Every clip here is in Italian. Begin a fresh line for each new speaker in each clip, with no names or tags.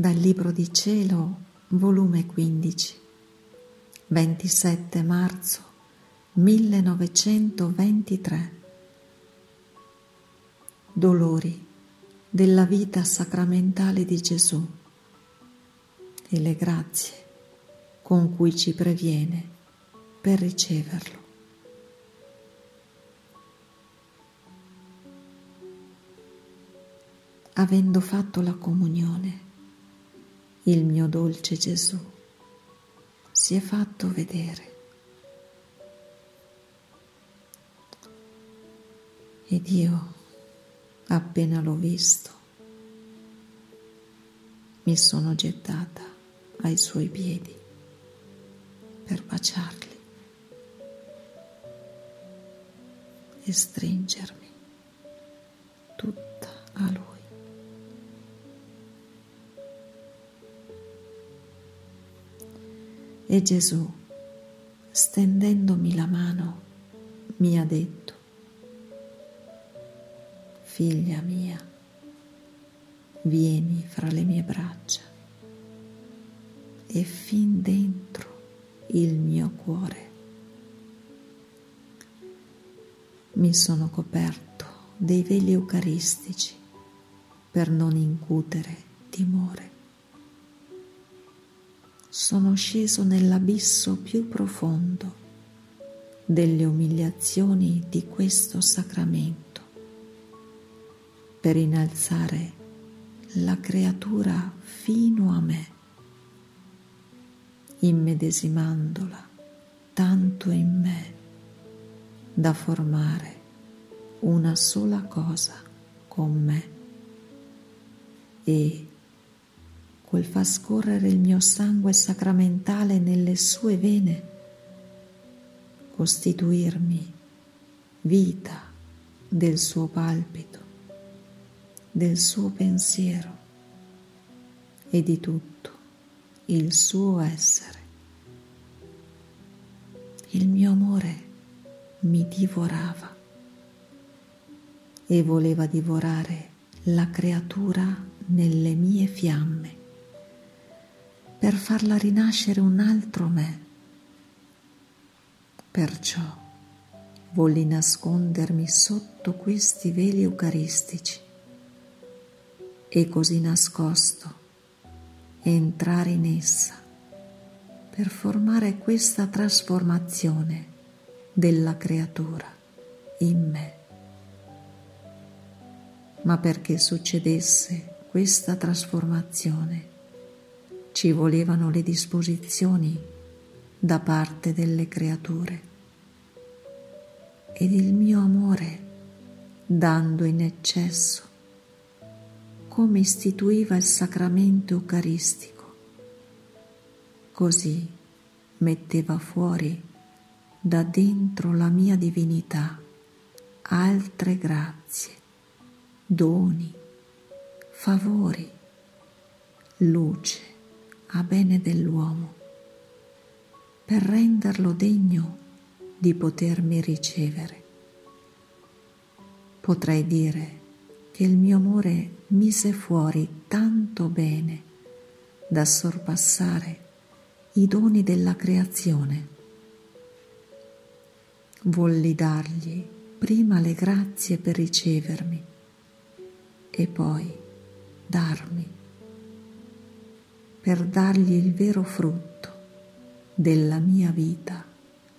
Dal Libro di Cielo, volume 15, 27 marzo 1923. Dolori della vita sacramentale di Gesù e le grazie con cui ci previene per riceverlo. Avendo fatto la comunione, il mio dolce Gesù si è fatto vedere. Ed io, appena l'ho visto, mi sono gettata ai suoi piedi per baciarli e stringermi tutta a lui. E Gesù, stendendomi la mano, mi ha detto, figlia mia, vieni fra le mie braccia e fin dentro il mio cuore. Mi sono coperto dei veli eucaristici per non incutere timore sono sceso nell'abisso più profondo delle umiliazioni di questo sacramento per innalzare la creatura fino a me, immedesimandola tanto in me da formare una sola cosa con me e quel fa scorrere il mio sangue sacramentale nelle sue vene, costituirmi vita del suo palpito, del suo pensiero e di tutto il suo essere. Il mio amore mi divorava e voleva divorare la creatura nelle mie fiamme per farla rinascere un altro me. Perciò volli nascondermi sotto questi veli eucaristici e così nascosto entrare in essa per formare questa trasformazione della creatura in me. Ma perché succedesse questa trasformazione ci volevano le disposizioni da parte delle creature. Ed il mio amore, dando in eccesso, come istituiva il sacramento eucaristico, così metteva fuori da dentro la mia divinità altre grazie, doni, favori, luce a bene dell'uomo, per renderlo degno di potermi ricevere. Potrei dire che il mio amore mise fuori tanto bene da sorpassare i doni della creazione. Volli dargli prima le grazie per ricevermi e poi darmi per dargli il vero frutto della mia vita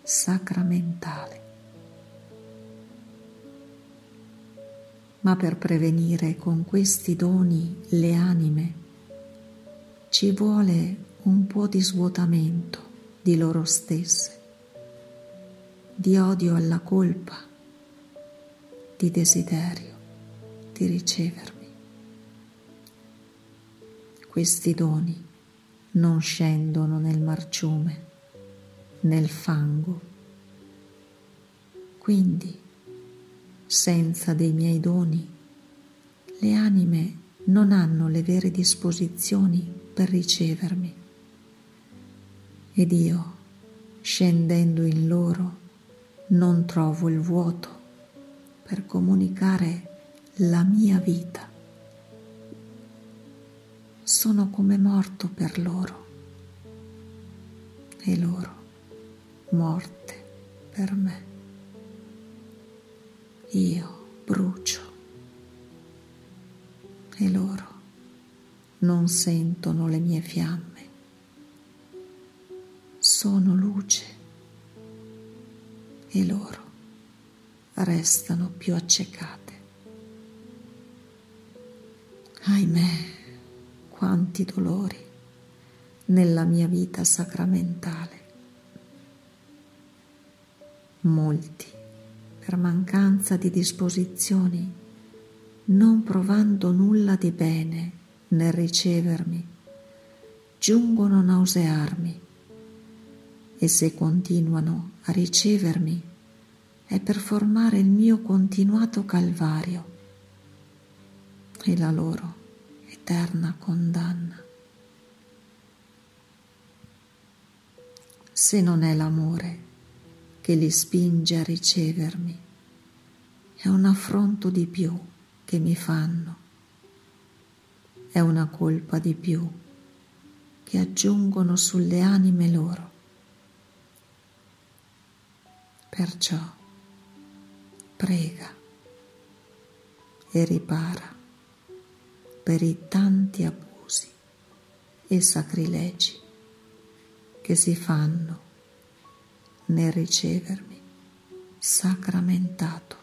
sacramentale. Ma per prevenire con questi doni le anime ci vuole un po' di svuotamento di loro stesse, di odio alla colpa, di desiderio di ricevermi. Questi doni non scendono nel marciume, nel fango. Quindi, senza dei miei doni, le anime non hanno le vere disposizioni per ricevermi. Ed io, scendendo in loro, non trovo il vuoto per comunicare la mia vita sono come morto per loro e loro morte per me. Io brucio e loro non sentono le mie fiamme. Sono luce e loro restano più accecate. Ahimè, quanti dolori nella mia vita sacramentale. Molti, per mancanza di disposizioni, non provando nulla di bene nel ricevermi, giungono a nausearmi e se continuano a ricevermi è per formare il mio continuato calvario e la loro eterna condanna. Se non è l'amore che li spinge a ricevermi, è un affronto di più che mi fanno, è una colpa di più che aggiungono sulle anime loro. Perciò prega e ripara per i tanti abusi e sacrilegi che si fanno nel ricevermi sacramentato.